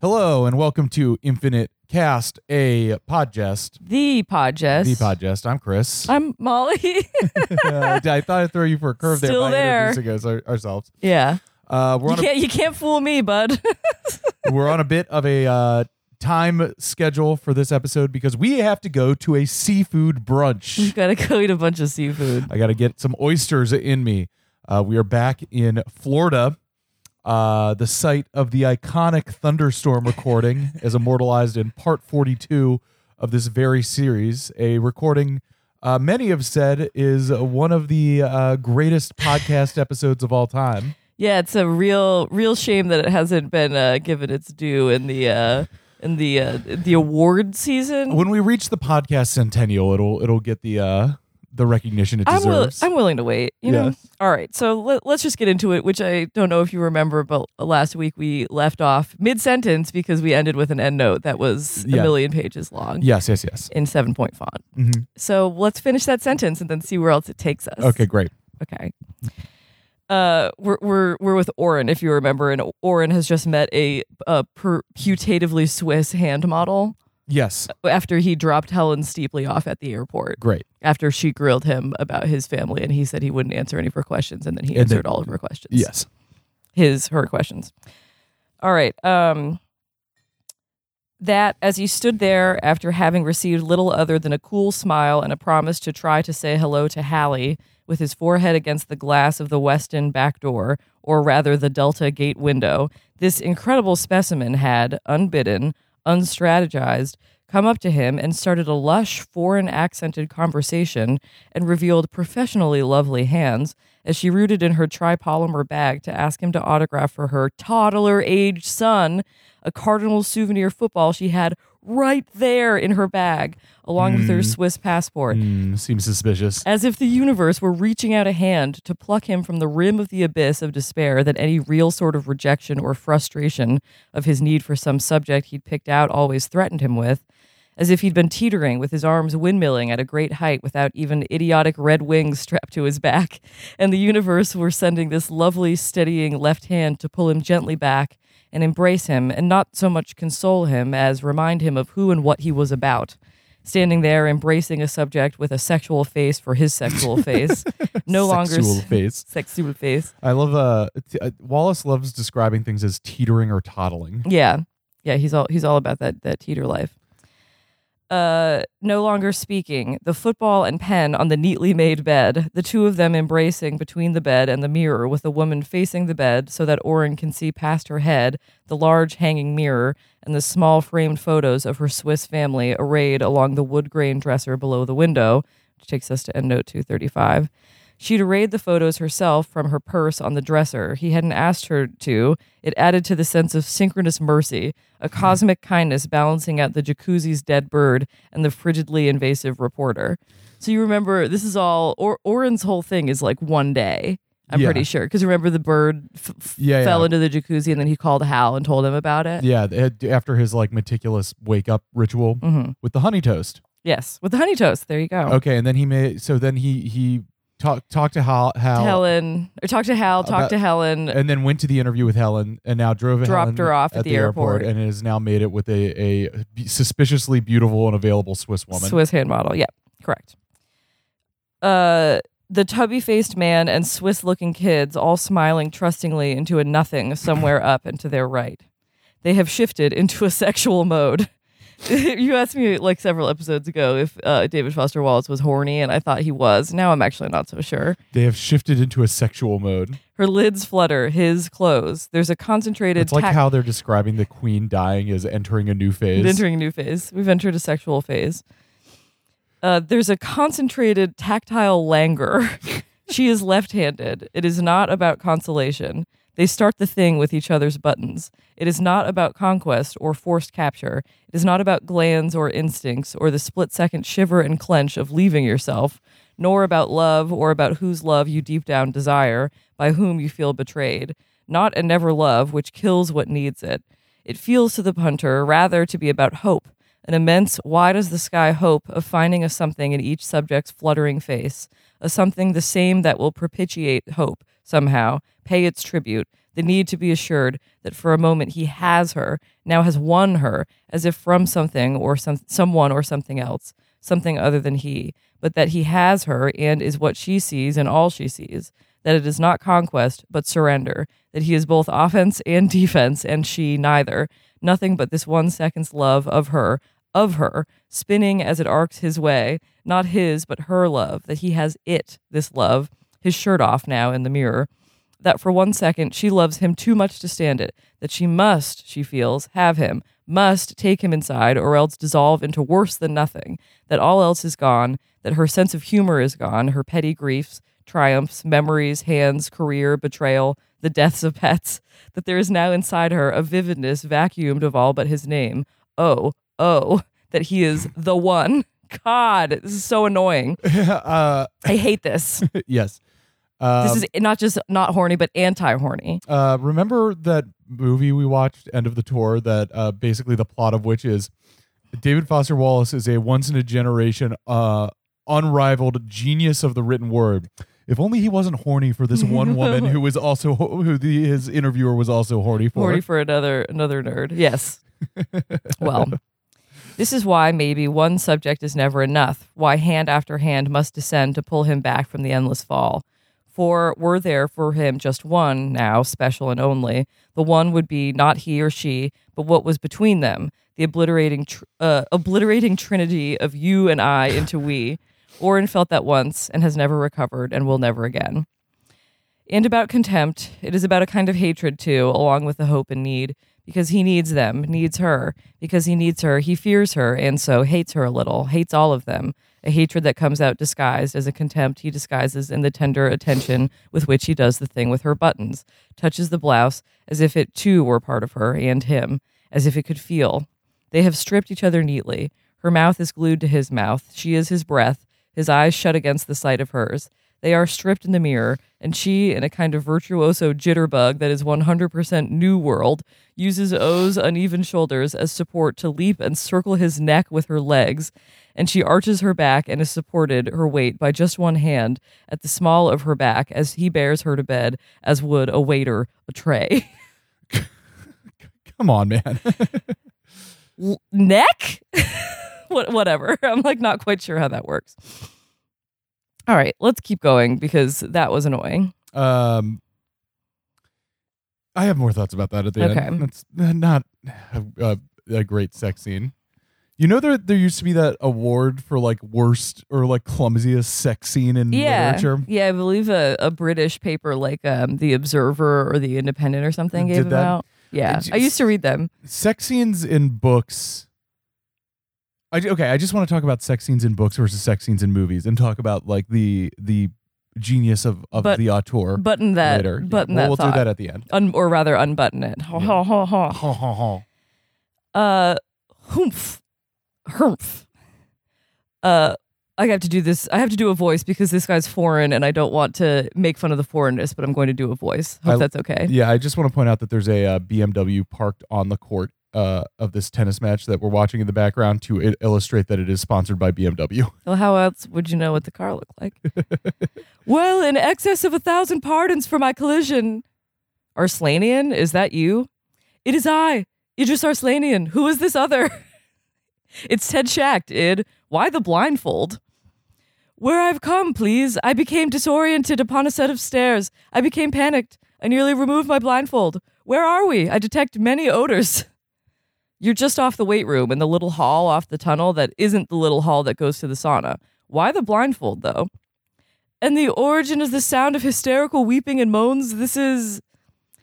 Hello and welcome to Infinite Cast, a podgest. The Podgest. The podgest. I'm Chris. I'm Molly. Uh, I thought I'd throw you for a curve there Still by there. introducing us, our- ourselves. yeah. Uh, we're You can't you can't fool me, bud. we're on a bit of a uh, time schedule for this episode because we have to go to a seafood brunch. You've got to go eat a bunch of seafood. I got to get some oysters in me. Uh, we are back in Florida, uh, the site of the iconic thunderstorm recording, as immortalized in part 42 of this very series. A recording uh, many have said is one of the uh, greatest podcast episodes of all time. Yeah, it's a real real shame that it hasn't been uh, given its due in the uh, in the uh, the award season. When we reach the podcast centennial, it'll it'll get the uh, the recognition it I'm, will- deserves. I'm willing to wait. You know. Yes. All right. So let, let's just get into it. Which I don't know if you remember, but last week we left off mid sentence because we ended with an end note that was Yeah. a million pages long yes, yes, yes. in seven point font. Mhm. So let's finish that sentence and then see where else it takes us. Okay, great. Okay. Uh, we're we're we're with Orin, if you remember, and Orin has just met a, a putatively Swiss hand model Yes, after he dropped Helen steeply off at the airport. great. After she grilled him about his family, and he said he wouldn't answer any of her questions, and then he answered all of her questions. Yes. his her questions. All right. Um, that as he stood there after having received little other than a cool smile and a promise to try to say hello to Hallie with his forehead against the glass of the Weston back door, or rather the Delta gate window, this incredible specimen had, unbidden, unstrategized, come up to him and started a lush, foreign accented conversation and revealed professionally lovely hands as she rooted in her tripolymer bag to ask him to autograph for her toddler aged son a Cardinal souvenir football she had right there in her bag, along with her Swiss passport. Mm, seems suspicious. As if the universe were reaching out a hand to pluck him from the rim of the abyss of despair that any real sort of rejection or frustration of his need for some subject he'd picked out always threatened him with. As if he'd been teetering with his arms windmilling at a great height without even idiotic red wings strapped to his back, and the universe were sending this lovely, steadying left hand to pull him gently back and embrace him, and not so much console him as remind him of who and what he was about standing there embracing a subject with a sexual face for his sexual face. No longer Sexual face. sexual face. I love uh, t- uh Wallace loves describing things as teetering or toddling. Yeah. Yeah, he's all he's all about that that teeter life. Uh no longer speaking, the football and pen on the neatly made bed, the two of them embracing between the bed and the mirror with the woman facing the bed so that Orin can see past her head, the large hanging mirror and the small framed photos of her Swiss family arrayed along the wood grain dresser below the window, which takes us to endnote 235. She'd arrayed the photos herself from her purse on the dresser. He hadn't asked her to. It added to the sense of synchronous mercy, a cosmic kindness balancing out the jacuzzi's dead bird and the frigidly invasive reporter. So you remember, this is all, or- Orin's whole thing is like one day. I'm Yeah. pretty sure. Because remember, the bird f- f- Yeah, fell yeah. into the jacuzzi and then he called Hal and told him about it. Yeah, after his like meticulous wake up ritual hmm with the honey toast. Yes, with the honey toast. There you go. Okay, and then he made so then he he talked talked to Hal, Hal Helen, or talk to Hal, talk About- to Helen. and then went to the interview with Helen and now drove Dropped Helen her off at the airport. and has now made it with a a suspiciously beautiful and available Swiss woman. Swiss hand model. Yeah, correct. Uh, the tubby faced man and Swiss looking kids all smiling trustingly into a nothing somewhere up and to their right. They have shifted into a sexual mode. you asked me like several episodes ago if uh, David Foster Wallace was horny, and I thought he was. Now I'm actually not so sure. They have shifted into a sexual mode. Her lids flutter, his close. There's a concentrated It's like tac- how they're describing the queen dying as entering a new phase. entering a new phase. We've entered a sexual phase. Uh, there's a concentrated tactile languor. she is left handed. It is not about consolation. They start the thing with each other's buttons. It is not about conquest or forced capture. It is not about glands or instincts or the split second shiver and clench of leaving yourself, nor about love or about whose love you deep down desire, by whom you feel betrayed. Not and never love, which kills what needs it. It feels to the punter rather to be about hope, an immense, wide as the sky hope of finding a something in each subject's fluttering face, a something the same that will propitiate hope somehow, pay its tribute, the need to be assured that for a moment he has her, now has won her, as if from something or some, someone or something else, something other than he, but that he has her and is what she sees and all she sees, that it is not conquest, but surrender, that he is both offense and defense, and she neither, nothing but this one second's love of her, of her, spinning as it arcs his way, not his, but her love, that he has it, this love, his shirt off now in the mirror, that for one second she loves him too much to stand it, that she must, she feels, have him, must take him inside or else dissolve into worse than nothing, that all else is gone, that her sense of humor is gone, her petty griefs, triumphs, memories, hands, career, betrayal, the deaths of pets, that there is now inside her a vividness vacuumed of all but his name. Oh, oh, that he is the one. God, this is so annoying. uh, I hate this. yes. Um, This is not just not horny, but anti horny. uh, remember that movie we watched, End of the Tour, that uh, basically the plot of which is David Foster Wallace is a once in a generation, uh, unrivaled genius of the written word. If only he wasn't horny for this one woman who was also who the, his interviewer was also horny for. Horny for another another nerd. Yes. well, this is why maybe one subject is never enough. Why hand after hand must descend to pull him back from the endless fall. For were there for him just one now, special and only, the one would be not he or she, but what was between them, the obliterating, tr- uh, obliterating trinity of you and I into we. Orin felt that once and has never recovered and will never again. And about contempt, it is about a kind of hatred too, along with the hope and need, because he needs them, needs her. Because he needs her, he fears her, and so hates her a little, hates all of them. A hatred that comes out disguised as a contempt he disguises in the tender attention with which he does the thing with her buttons, touches the blouse as if it too were part of her and him, as if it could feel. They have stripped each other neatly. Her mouth is glued to his mouth. She is his breath, his eyes shut against the sight of hers. They are stripped in the mirror, and she, in a kind of virtuoso jitterbug that is 100% new world, uses O's uneven shoulders as support to leap and circle his neck with her legs, and she arches her back and is supported, her weight, by just one hand at the small of her back as he bears her to bed, as would a waiter a tray. Come on, man. L- neck? what, whatever. I'm like not quite sure how that works. All right, let's keep going because that was annoying. um, I have more thoughts about that at the Okay. end. That's not a, a great sex scene. You know there there used to be that award for like worst or like clumsiest sex scene in Yeah, literature. yeah, I believe a, a British paper like um, the Observer or the Independent or something Did gave them that? out. Yeah, It's I used to read them. Sex scenes in books. I, okay, I just want to talk about sex scenes in books versus sex scenes in movies, and talk about like the the genius of of But- the auteur Button that, later. Yeah, button well, that we'll thought. do that at the end. Un- or rather, unbutton it. Ha, ha, ha, ha. Ha, ha, ha. Uh, humph, humph. Uh, I have to do this. I have to do a voice because this guy's foreign, and I don't want to make fun of the foreignness, but I'm going to do a voice. Hope I- that's okay. Yeah, I just want to point out that there's a uh, BMW parked on the court uh, of this tennis match that we're watching in the background to illustrate that it is sponsored by BMW. Well, how else would you know what the car looked like? well, in excess of a thousand pardons for my collision. Arslanian, is that you? It is I, Idris Arslanian. Who is this other? it's Ted Schacht, id. Why the blindfold? Where I've come, please. I became disoriented upon a set of stairs. I became panicked. I nearly removed my blindfold. Where are we? I detect many odors. You're just off the weight room in the little hall off the tunnel that isn't the little hall that goes to the sauna. Why the blindfold, though? And the origin is the sound of hysterical weeping and moans. This is.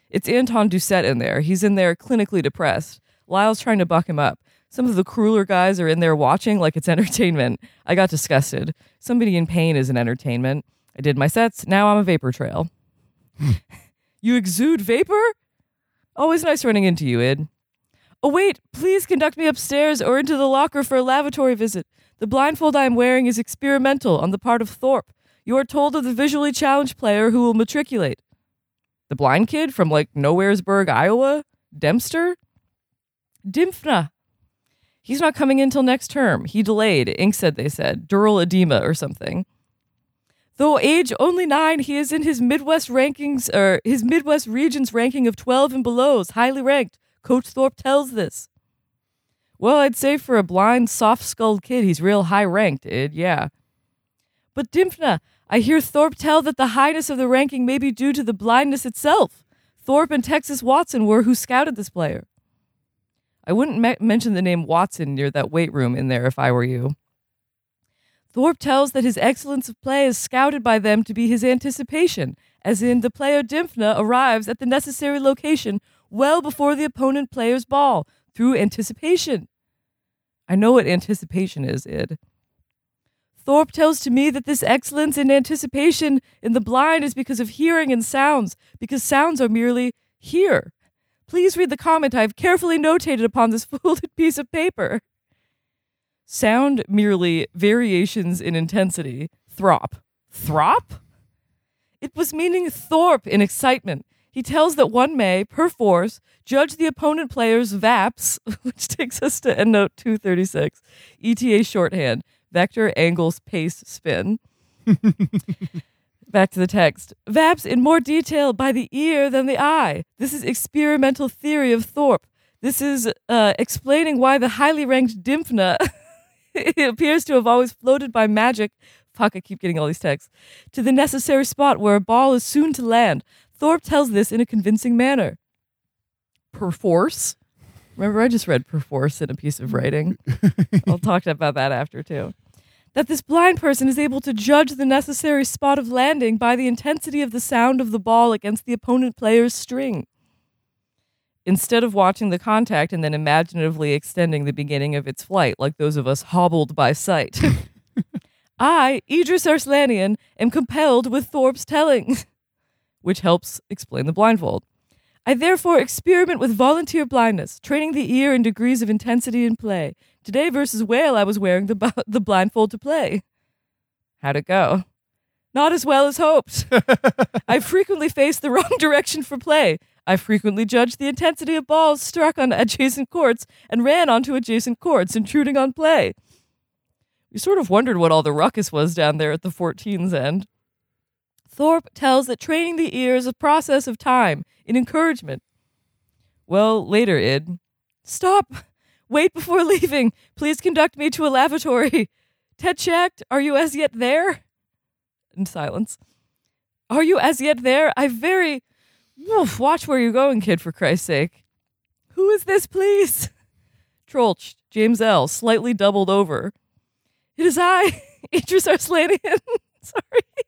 It's Anton Doucette in there. He's in there clinically depressed. Lyle's trying to buck him up. Some of the crueler guys are in there watching like it's entertainment. I got disgusted. Somebody in pain is an entertainment. I did my sets. Now I'm a vapor trail. Hmm. you exude vapor? Always nice running into you, Id. Oh, wait, please conduct me upstairs or into the locker for a lavatory visit. The blindfold I am wearing is experimental on the part of Thorp. You are told of the visually challenged player who will matriculate. The blind kid from like Nowheresburg, Iowa? Dempster? Dymphna. He's not coming in till next term. He delayed. Ink said they said. Dural edema or something. Though age only nine, he is in his Midwest rankings or his Midwest region's ranking of 12 and below highly ranked. Coach Thorp tells this. Well, I'd say for a blind, soft skulled kid, he's real high ranked, Id, yeah. But Dymphna, I hear Thorp tell that the highness of the ranking may be due to the blindness itself. Thorp and Texas Watson were who scouted this player. I wouldn't me- mention the name Watson near that weight room in there if I were you. Thorp tells that his excellence of play is scouted by them to be his anticipation, as in the player Dymphna arrives at the necessary location well before the opponent player's ball through anticipation. I know what anticipation is, Id. Thorp tells to me that this excellence in anticipation in the blind is because of hearing and sounds, because sounds are merely here. Please read the comment I have carefully notated upon this folded piece of paper. Sound merely variations in intensity. Throp. Throp? It was meaning Thorp in excitement. He tells that one may, perforce, judge the opponent player's VAPS, which takes us to EndNote 236, ETA shorthand, vector, angles, pace, spin. Back to the text. VAPS in more detail by the ear than the eye. This is experimental theory of Thorp. This is uh, explaining why the highly ranked Dymphna appears to have always floated by magic. Fuck, I keep getting all these texts. To the necessary spot where a ball is soon to land. Thorp tells this in a convincing manner. Perforce? Remember, I just read perforce in a piece of writing. I'll talk about that after, too that this blind person is able to judge the necessary spot of landing by the intensity of the sound of the ball against the opponent player's string. Instead of watching the contact and then imaginatively extending the beginning of its flight, like those of us hobbled by sight, I, Idris Arslanian, am compelled with Thorp's telling, which helps explain the blindfold. I therefore experiment with volunteer blindness, training the ear in degrees of intensity and play, Today versus Whale, I was wearing the, the blindfold to play. How'd it go? Not as well as hoped. I frequently faced the wrong direction for play. I frequently judged the intensity of balls struck on adjacent courts and ran onto adjacent courts, intruding on play. We sort of wondered what all the ruckus was down there at the 14's end. Thorp tells that training the ear is a process of time, in encouragement. Well, later, Id. Stop! Wait before leaving. Please conduct me to a lavatory. Ted checked. Are you as yet there? In silence. Are you as yet there? I very. Woof, watch where you're going, kid, for Christ's sake. Who is this, please? Troeltsch, James L., slightly doubled over. It is I, Idris Arslanian. Sorry.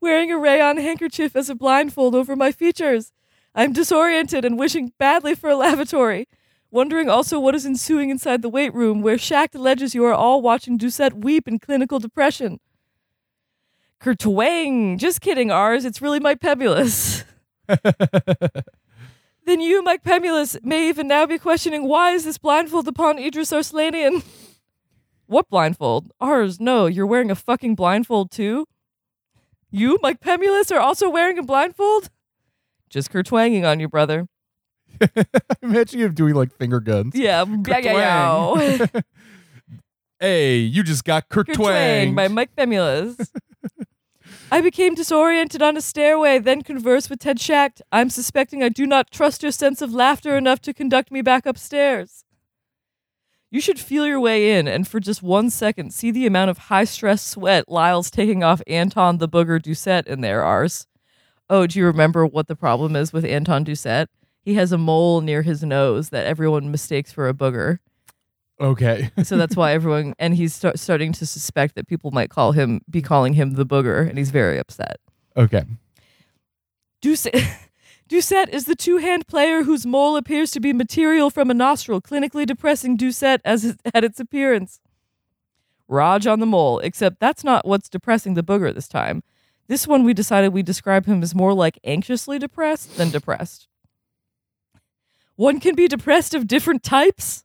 Wearing a rayon handkerchief as a blindfold over my features. I'm disoriented and wishing badly for a lavatory. Wondering also what is ensuing inside the weight room, where Schacht alleges you are all watching Doucette weep in clinical depression. Kertwang! Just kidding, Ars. It's really Mike Pemulis. then you, Mike Pemulis, may even now be questioning why is this blindfold upon Idris Arslanian? what blindfold? Ars. No, you're wearing a fucking blindfold too? You, Mike Pemulis, are also wearing a blindfold? Just kertwanging on you, brother. Imagine him doing like finger guns. Yeah, yeah, yeah, yeah. hey, you just got Kurt, Kurt by Mike Pemulis. I became disoriented on a stairway, then conversed with Ted Schacht. I'm suspecting I do not trust your sense of laughter enough to conduct me back upstairs. You should feel your way in and for just one second see the amount of high stress sweat Lyle's taking off Anton the Booger Doucette in there, Ars. Oh, do you remember what the problem is with Anton Doucette? he has a mole near his nose that everyone mistakes for a booger. Okay. so that's why everyone and he's start, starting to suspect that people might call him be calling him the booger and he's very upset. Okay. Doucette, Doucette is the two-hand player whose mole appears to be material from a nostril, clinically depressing Doucette as at its appearance. Raj on the mole, except that's not what's depressing the booger this time. This one we decided we describe him as more like anxiously depressed than depressed. One can be depressed of different types?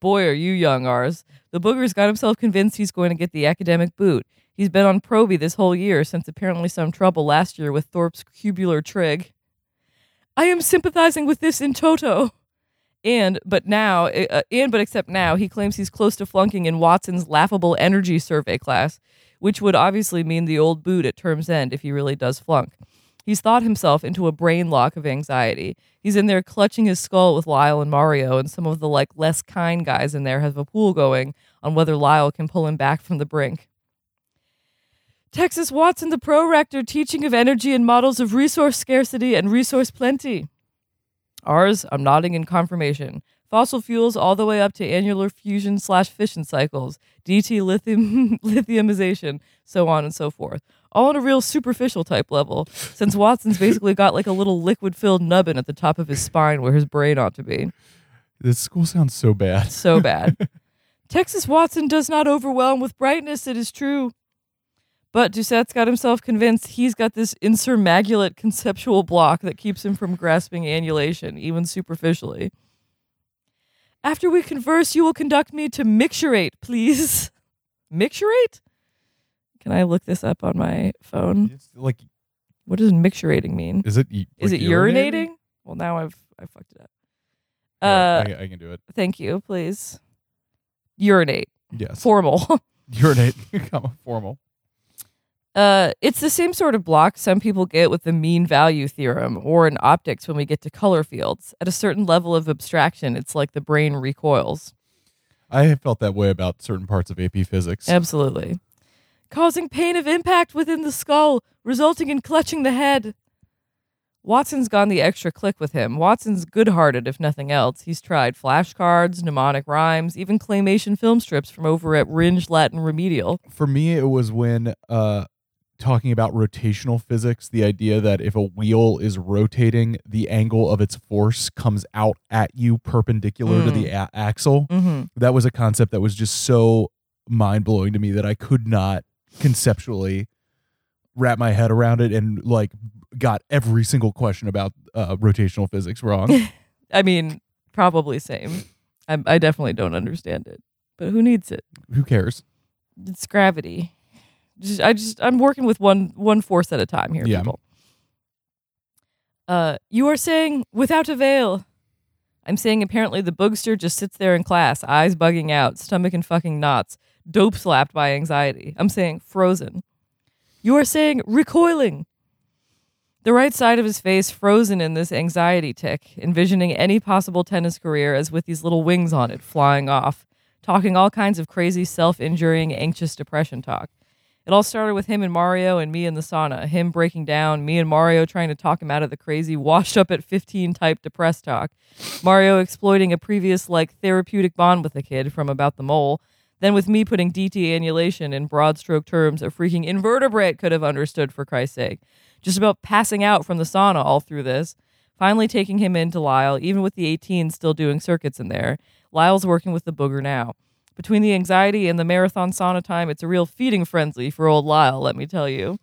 Boy, are you young, Ars. The booger's got himself convinced he's going to get the academic boot. He's been on Proby this whole year since apparently some trouble last year with Thorp's cubular trig. I am sympathizing with this in toto. And but now, uh, and but except now, he claims he's close to flunking in Watson's laughable energy survey class, which would obviously mean the old boot at term's end if he really does flunk. He's thought himself into a brain lock of anxiety. He's in there clutching his skull with Lyle and Mario, and some of the like less kind guys in there have a pool going on whether Lyle can pull him back from the brink. Texas Watson, the pro rector, teaching of energy and models of resource scarcity and resource plenty. Ars, I'm nodding in confirmation. Fossil fuels all the way up to annular fusion slash fission cycles, DT lithium lithiumization, so on and so forth. All on a real superficial type level, since Watson's basically got like a little liquid filled nubbin at the top of his spine where his brain ought to be. This school sounds so bad. So bad. Texas Watson does not overwhelm with brightness, it is true. But Doucette's got himself convinced he's got this insurmagulate conceptual block that keeps him from grasping annulation, even superficially. After we converse, you will conduct me to mixturate, please. mixturate? Can I look this up on my phone? It's like, What does mixturating mean? is it? y- Is it urinating? Well, now I've I fucked it up. Yeah, Uh, I, I can do it. thank you, please. Urinate. Yes. Formal. Urinate. formal. Uh, it's the same sort of block some people get with the mean value theorem or in optics when we get to color fields. At a certain level of abstraction, it's like the brain recoils. I have felt that way about certain parts of AP physics. Absolutely. Causing pain of impact within the skull, resulting in clutching the head. Watson's gone the extra click with him. Watson's good hearted, if nothing else. He's tried flashcards, mnemonic rhymes, even claymation film strips from over at Rindge Latin Remedial. For me, it was when uh, talking about rotational physics, the idea that if a wheel is rotating, the angle of its force comes out at you perpendicular to the a- axle. Mm-hmm. That was a concept that was just so mind blowing to me that I could not conceptually wrap my head around it and like got every single question about uh, rotational physics wrong. I mean, probably same. I, I definitely don't understand it, but who needs it? Who cares? It's gravity. Just, I just I'm working with one one force at a time here, Yeah. people. Uh, you are saying without a veil. I'm saying apparently the boogster just sits there in class, eyes bugging out, stomach in fucking knots, dope slapped by anxiety. I'm saying frozen. You are saying recoiling. The right side of his face frozen in this anxiety tick, envisioning any possible tennis career as with these little wings on it flying off, talking all kinds of crazy self injuring, anxious depression talk. It all started with him and Mario and me in the sauna, him breaking down, me and Mario trying to talk him out of the crazy, washed up at 15 type depressed talk. Mario exploiting a previous, like, therapeutic bond with the kid from about the mole. Then with me putting DT annulation in broad stroke terms a freaking invertebrate could have understood for Christ's sake. Just about passing out from the sauna all through this. Finally taking him into Lyle, even with the 18 still doing circuits in there. Lyle's working with the booger now. Between the anxiety and the marathon sauna time, it's a real feeding frenzy for old Lyle, let me tell you.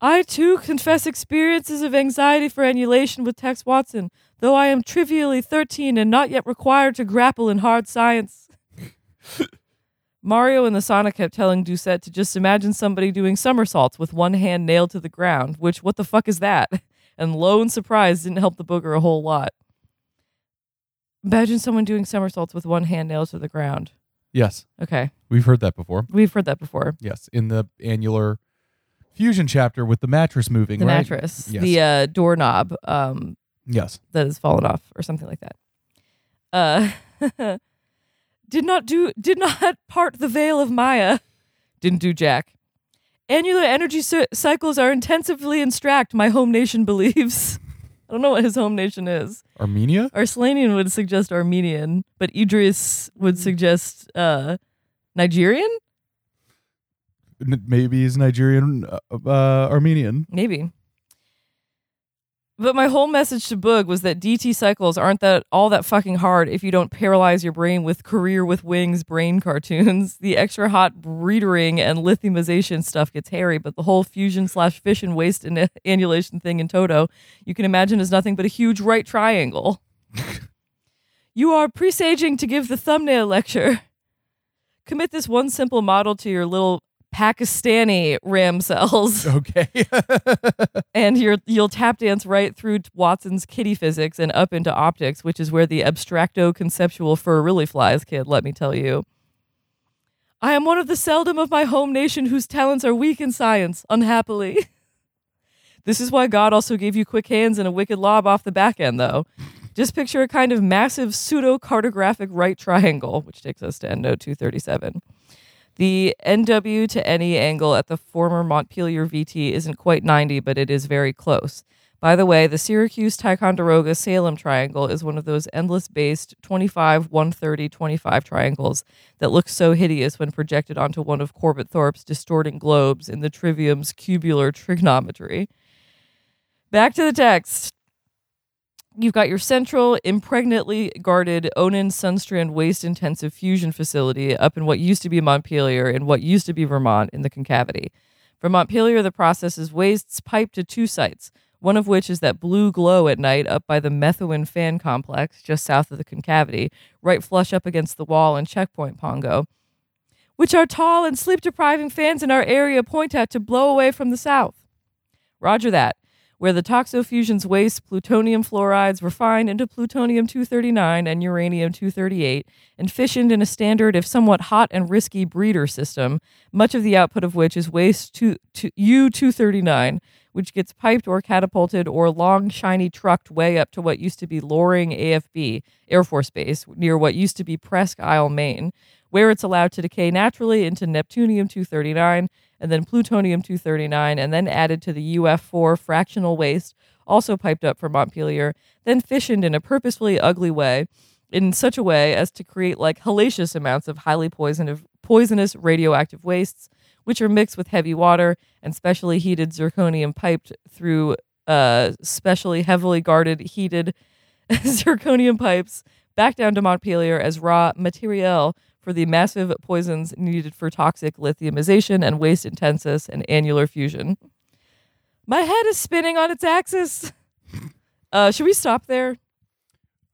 I too confess experiences of anxiety for annulation with Tex Watson, though I am trivially 13 and not yet required to grapple in hard science. Mario in the sauna kept telling Doucette to just imagine somebody doing somersaults with one hand nailed to the ground, which, what the fuck is that? And lo and surprise didn't help the booger a whole lot. Imagine someone doing somersaults with one hand nailed to the ground. yes, Okay, we've heard that before. we've heard that before. Yes, in the annular fusion chapter with the mattress moving, The right? mattress, Yes. the uh, doorknob um, Yes. that has fallen off, or something like that. Uh, did not do, did not part the veil of Maya. Didn't do jack. Annular energy cy- cycles are intensively instract. My home nation believes. I don't know what his home nation is. Armenia? Arslanian would suggest Armenian, but Idris would suggest uh, Nigerian. N- Maybe he's Nigerian, uh, uh, Armenian. Maybe. But my whole message to Boog was that DT cycles aren't that all that fucking hard if you don't paralyze your brain with career with wings brain cartoons. The extra hot breedering and lithiumization stuff gets hairy, but the whole fusion slash fission waste and annulation thing in Toto, you can imagine is nothing but a huge right triangle. you are presaging to give the thumbnail lecture. Commit this one simple model to your little Pakistani ram cells, Okay. and you're, you'll tap dance right through Watson's kitty physics and up into optics, which is where the abstracto conceptual fur really flies, kid, let me tell you. I am one of the seldom of my home nation whose talents are weak in science, unhappily. this is why God also gave you quick hands and a wicked lob off the back end, though. Just picture a kind of massive pseudo cartographic right triangle, which takes us to EndNote 237. The NW to NE angle at the former Montpelier VT isn't quite 90, but it is very close. By the way, the Syracuse Ticonderoga Salem triangle is one of those endless based 25, 130, 25 triangles that look so hideous when projected onto one of Corbett Thorp's distorting globes in the Trivium's cubular trigonometry. Back to the text. You've got your central, impregnately guarded Onan Sunstrand waste intensive fusion facility up in what used to be Montpelier and what used to be Vermont in the concavity. From Montpelier, the process is wastes piped to two sites, one of which is that blue glow at night up by the Methuen fan complex just south of the concavity, right flush up against the wall in Checkpoint Pongo, which our tall and sleep depriving fans in our area point at to blow away from the south. Roger that where the toxofusion's waste plutonium fluorides refined into plutonium 239 and uranium 238 and fissioned in a standard, if somewhat hot and risky, breeder system, much of the output of which is waste to, to U239, which gets piped or catapulted or long, shiny trucked way up to what used to be Loring AFB, Air Force Base, near what used to be Presque Isle, Maine, where it's allowed to decay naturally into Neptunium 239 and then plutonium 239, and then added to the UF4 fractional waste, also piped up from Montpelier, then fissioned in a purposefully ugly way, in such a way as to create like hellacious amounts of highly poisonous, radioactive wastes, which are mixed with heavy water and specially heated zirconium piped through uh, specially heavily guarded heated zirconium pipes back down to Montpelier as raw material for the massive poisons needed for toxic lithiumization and waste intensis and annular fusion. My head is spinning on its axis. Uh, should we stop there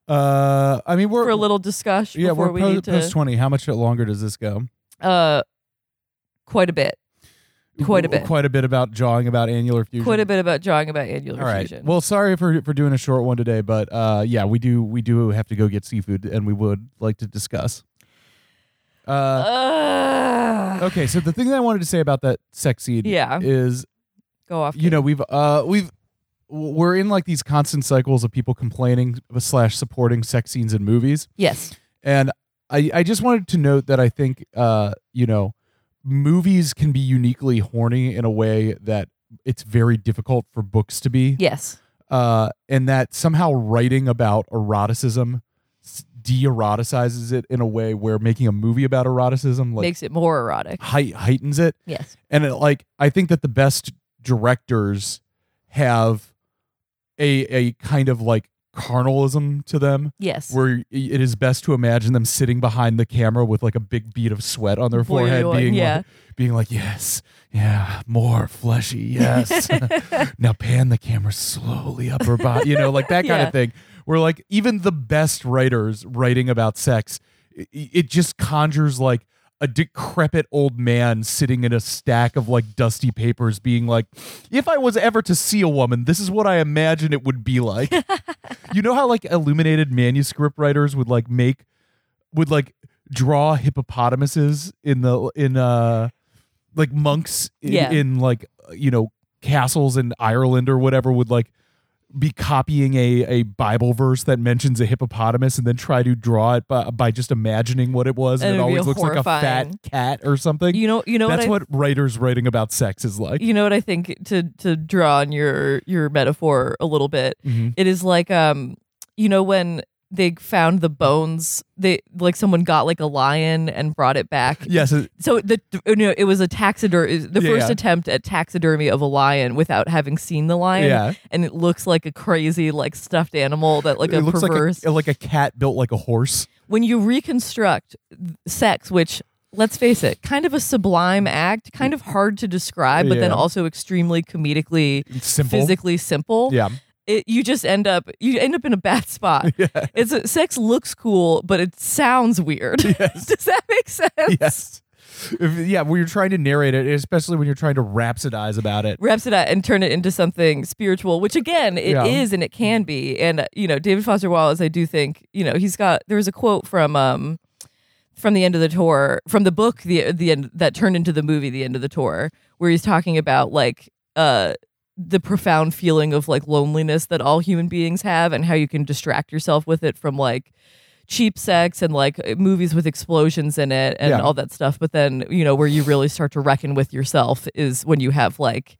Uh, I mean, we're for a little discussion yeah, before we're we po- need to? post twenty. How much longer does this go? uh, quite a bit. Quite a bit. Quite a bit about jawing about annular fusion. Quite a bit about drawing about annular All right. fusion. Well, sorry for for doing a short one today, but uh, yeah, we do we do have to go get seafood, and we would like to discuss. Uh, okay, so the thing that I wanted to say about that sex scene, Yeah. is go off. you know we've uh we've we're in like these constant cycles of people complaining slash supporting sex scenes in movies, yes. and I I just wanted to note that I think uh you know movies can be uniquely horny in a way that it's very difficult for books to be Yes. uh, and that somehow writing about eroticism de-eroticizes it in a way where making a movie about eroticism like Makes it more erotic. hei- heightens it Yes. and it, like i think that the best directors have a a kind of like carnalism to them Yes. where it is best to imagine them sitting behind the camera with like a big bead of sweat on their forehead Boing, being yeah. like being like yes yeah more fleshy yes now pan the camera slowly up her body you know like that kind Yeah. of thing where like even the best writers writing about sex it, it just conjures like a decrepit old man sitting in a stack of like dusty papers being like if i was ever to see a woman this is what i imagine it would be like you know how like illuminated manuscript writers would like make would like draw hippopotamuses in the in uh like monks in, Yeah. in like you know castles in Ireland or whatever would like be copying a a Bible verse that mentions a hippopotamus and then try to draw it by, by just imagining what it was and, And it always looks like a fat cat or something. You know. You know That's what, I, what writers writing about sex is like. you know what I think to to draw on your your metaphor a little bit. Mhm. It is like um you know when they found the bones they like someone got like a lion and brought it back. Yes, it- So the you know it was a taxidermy the Yeah, first yeah. attempt at taxidermy of a lion without having seen the lion. Yeah. And it looks like a crazy like stuffed animal that like it a looks perverse like a, like a cat built like a horse. when you reconstruct sex, which let's face it, kind of a sublime act, kind of hard to describe, but then also extremely comedically, simple. physically simple. Yeah. It, you just end up you end up in a bad spot. It's sex looks cool, but it sounds weird. Does that make sense? Yes. If- yeah, when you're trying to narrate it, especially when you're trying to rhapsodize about it. rhapsodize and turn it into something spiritual, which again it is Yeah. and it can be. And you know, David Foster Wallace, I do think you know he's got. There was a quote from um from the end of the tour from the book the the end that turned into the movie the end of the tour where he's talking about like uh the profound feeling of like loneliness that all human beings have and how you can distract yourself with it from like cheap sex and like uh, movies with explosions in it and Yeah. all that stuff but then you know where you really start to reckon with yourself is when you have like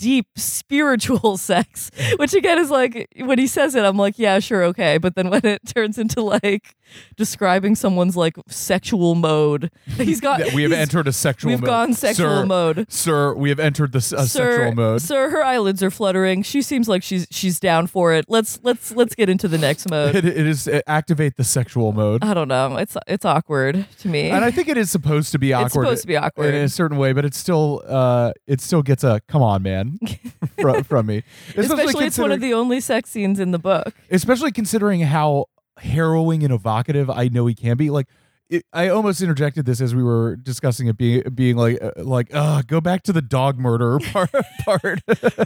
deep spiritual sex which again is like when he says it i'm like yeah sure okay but then when it turns into like describing someone's like sexual mode he's got we have entered a sexual we've mode. gone sexual Sir, mode Sir, we have entered the a sir, sexual mode. Sir, her eyelids are fluttering. She seems like she's she's down for it. Let's let's let's get into the next mode. It, it is uh, activate the sexual mode. I don't know. It's it's awkward to me. and I think it is supposed to be awkward. it's supposed to be awkward. in a certain way, but it's still uh it still gets a come on, man, from, from me. Especially, it's one of the only sex scenes in the book. especially considering how harrowing and evocative I know he can be. Like, it, I almost interjected this as we were discussing it, being being like uh, like, uh, go back to the dog murder part. part.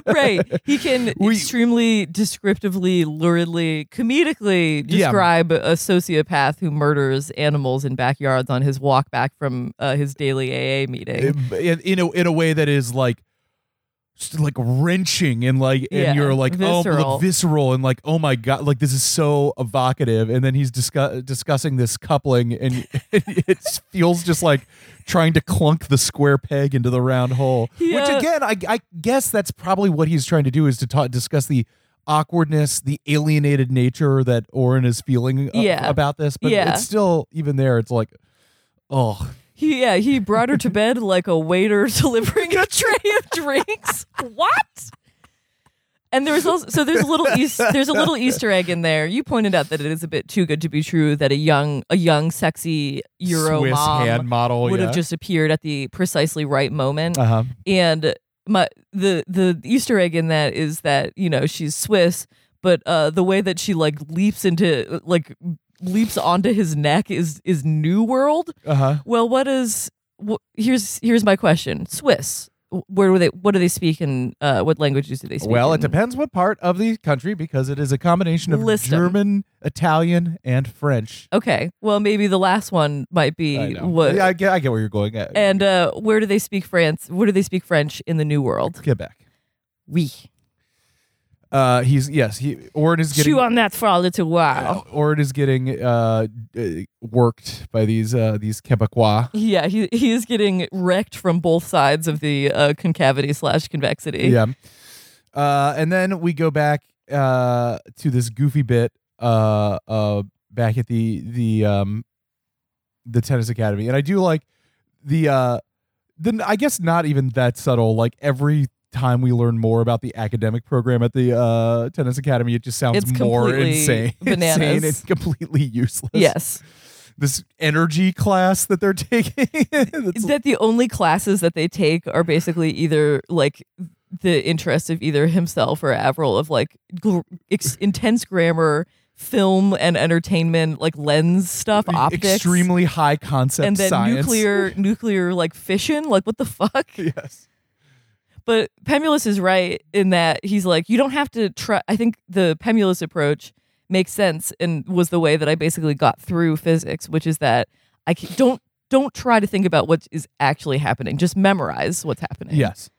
right. He can We- extremely descriptively, luridly, comedically Yeah. describe a sociopath who murders animals in backyards on his walk back from uh, his daily AA meeting. in, in a in a way that is like like wrenching and like and Yeah, you're like oh visceral. like visceral and like oh my god like this is so evocative and then he's discuss- uh, discussing this coupling and it feels just like trying to clunk the square peg into the round hole Yeah. which again I, I guess that's probably what he's trying to do is to talk discuss the awkwardness the alienated nature that Orin is feeling a- Yeah. about this but Yeah. it's still even there it's like oh He yeah, he brought her to bed like a waiter delivering a tray of drinks. What? And there's also so there's a little East, there's a little Easter egg in there. You pointed out that it is a bit too good to be true that a young a young sexy Euro Swiss mom hand model would yeah. have just appeared at the precisely right moment. uh-huh and my the the Easter egg in that is that you know she's Swiss, but uh, the way that she like leaps into like leaps onto his neck is is New World. uh-huh Well, what is wh- here's here's my question: Swiss. Where do they? What do they speak and Uh, what languages do they speak? Well, it depends what part of the country because it is a combination of List 'em. German, Italian, and French. Okay, well, maybe the last one might I be know. what. Yeah, I get, I get where you're going at. and uh, where do they speak France? Where do they speak French in the New World? Quebec. Oui. Uh, he's yes. He Orin is getting Chew on that for a little while. Orin is getting uh, uh, worked by these uh, these Quebecois. Yeah, he he is getting wrecked from both sides of the uh, concavity slash convexity. Yeah. Uh, and then we go back uh, to this goofy bit uh, uh, back at the the um, the tennis academy, and I do like the uh, then I guess not even that subtle. Like every time we learn more about the academic program at the uh, tennis academy, it just sounds It's more insane, bananas. insane and completely useless. Yes. this energy class that they're taking. Is that the only classes that they take are basically either like the interest of either himself or Avril of like gl- ex- intense grammar, film and entertainment, like lens stuff, optics, extremely high concept and then science. nuclear, nuclear like fission. Like what the fuck? yes. But Pemulis is right in that he's like, you don't have to try. I think the Pemulis approach makes sense and was the way that I basically got through physics, which is that I c- don't don't try to think about what is actually happening. Just memorize what's happening. Yes.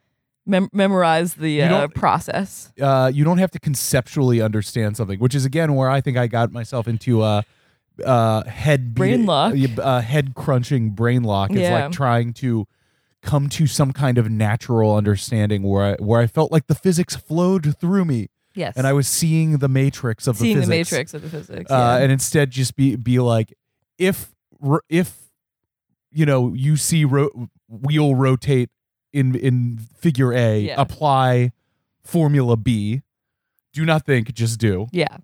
Mem- memorize the uh, process. Uh, you don't have to conceptually understand something, which is again where I think I got myself into uh, uh, head Brain lock. uh, head crunching brain lock. It's Yeah. like trying to come to some kind of natural understanding where I, where I felt like the physics flowed through me Yes. and I was seeing the matrix of seeing the physics. the matrix of the physics. uh, yeah. and instead just be be like if if you know you see ro- wheel rotate in in figure A, Yeah. apply formula B. Do not think, just do. yeah.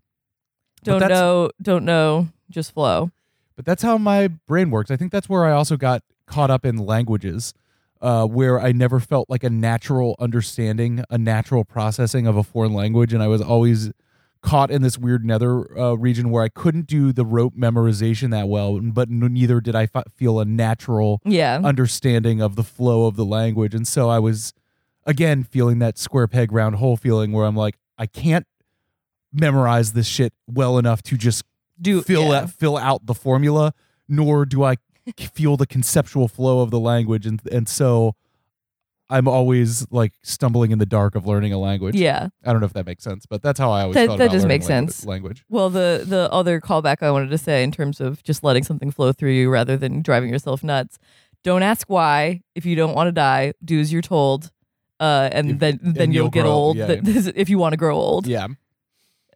Don't know. Don't know. Just flow. But that's how my brain works. I think that's where I also got caught up in languages, uh, where I never felt like a natural understanding, a natural processing of a foreign language, and I was always caught in this weird nether uh, region where I couldn't do the rote memorization that well, but n- neither did I f- feel a natural Yeah. understanding of the flow of the language. And so I was, again, feeling that square peg round hole feeling where I'm like, I can't memorize this shit well enough to just Do fill yeah. out, fill out the formula, nor do I feel the conceptual flow of the language. And, and so I'm always like stumbling in the dark of learning a language. Yeah. I don't know if that makes sense, but that's how I always That- thought that about does learning make sense. Language. Well, the the other callback I wanted to say in terms of just letting something flow through you rather than driving yourself nuts. Don't ask why. If you don't want to die, do as you're told, uh, and If- then then and you'll, you'll get grow. old. Yeah, That- if you want to grow old, Yeah.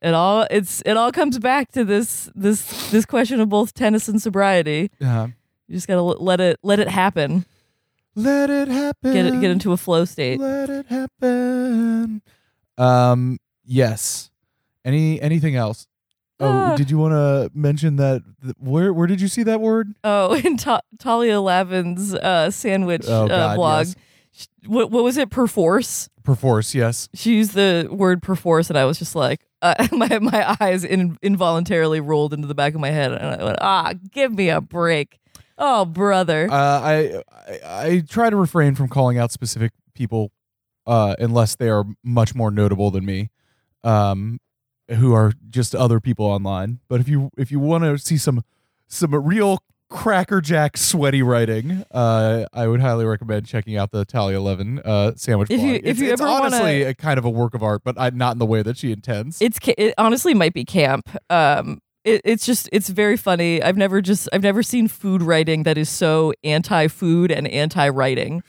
it all it's it all comes back to this this this question of both tennis and sobriety. Uh, You just gotta let it let it happen. let it happen. Get it get into a flow state. Let it happen. Um. Yes. Any anything else? Oh, Ah. did you want to mention that? th- Where where did you see that word? Oh, in Ta- Talia Lavin's uh, sandwich Oh, uh, blog. yes. What what was it? Perforce. Perforce. Yes. she used the word perforce and I was just like uh, my my eyes in, involuntarily rolled into the back of my head and I went ah give me a break oh brother Uh, I, I I try to refrain from calling out specific people, uh, unless they are much more notable than me, um, who are just other people online. But if you if you want to see some some real crackerjack sweaty writing, uh, I would highly recommend checking out the Talia Lavin uh, sandwich. If you- blog. if it's, you it's ever wanna- honestly a kind of a work of art, but I, not in the way that she intends. it's ca- it honestly might be camp um it, it's just it's very funny. I've never just I've never seen food writing that is so anti-food and anti-writing.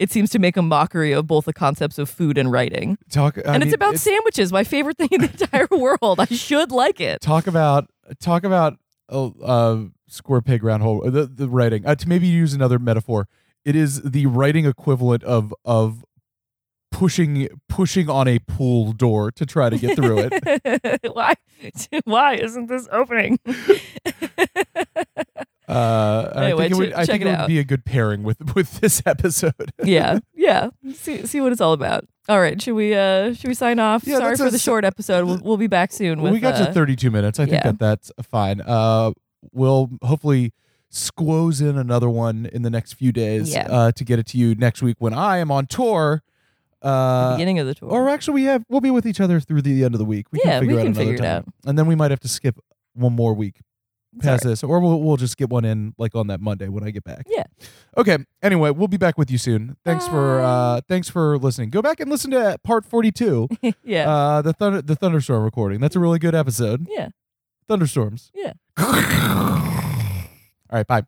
It seems to make a mockery of both the concepts of food and writing. Talk, I and it's mean, about sandwiches my favorite thing in the entire world. I should like it. Talk about talk about uh, uh square peg round hole the the writing. Uh, to maybe use another metaphor. It is the writing equivalent of of pushing pushing on a pool door to try to get through it why why isn't this opening uh Anyway, i think it would i think it it would be a good pairing with with this episode yeah, yeah. See, see what it's all about. All right, should we uh should we sign off? Yeah, Sorry for a the short episode. We'll, we'll be back soon. with, we got uh, to 32 minutes i think yeah. that that's fine uh we'll hopefully squoze in another one in the next few days Yeah. uh to get it to you next week when i am on tour uh beginning of the tour. Or actually, we have we'll be with each other through the end of the week. We Yeah, can we figure out can another figure it time, out. and then we might have to skip one more week past this, or we'll we'll just get one in like on that Monday when I get back. Yeah. Okay. Anyway, we'll be back with you soon. Thanks for uh thanks for listening. Go back and listen to part forty two. yeah, uh, the thunder the thunderstorm recording. That's a really good episode. yeah, Thunderstorms. yeah. All right. Bye.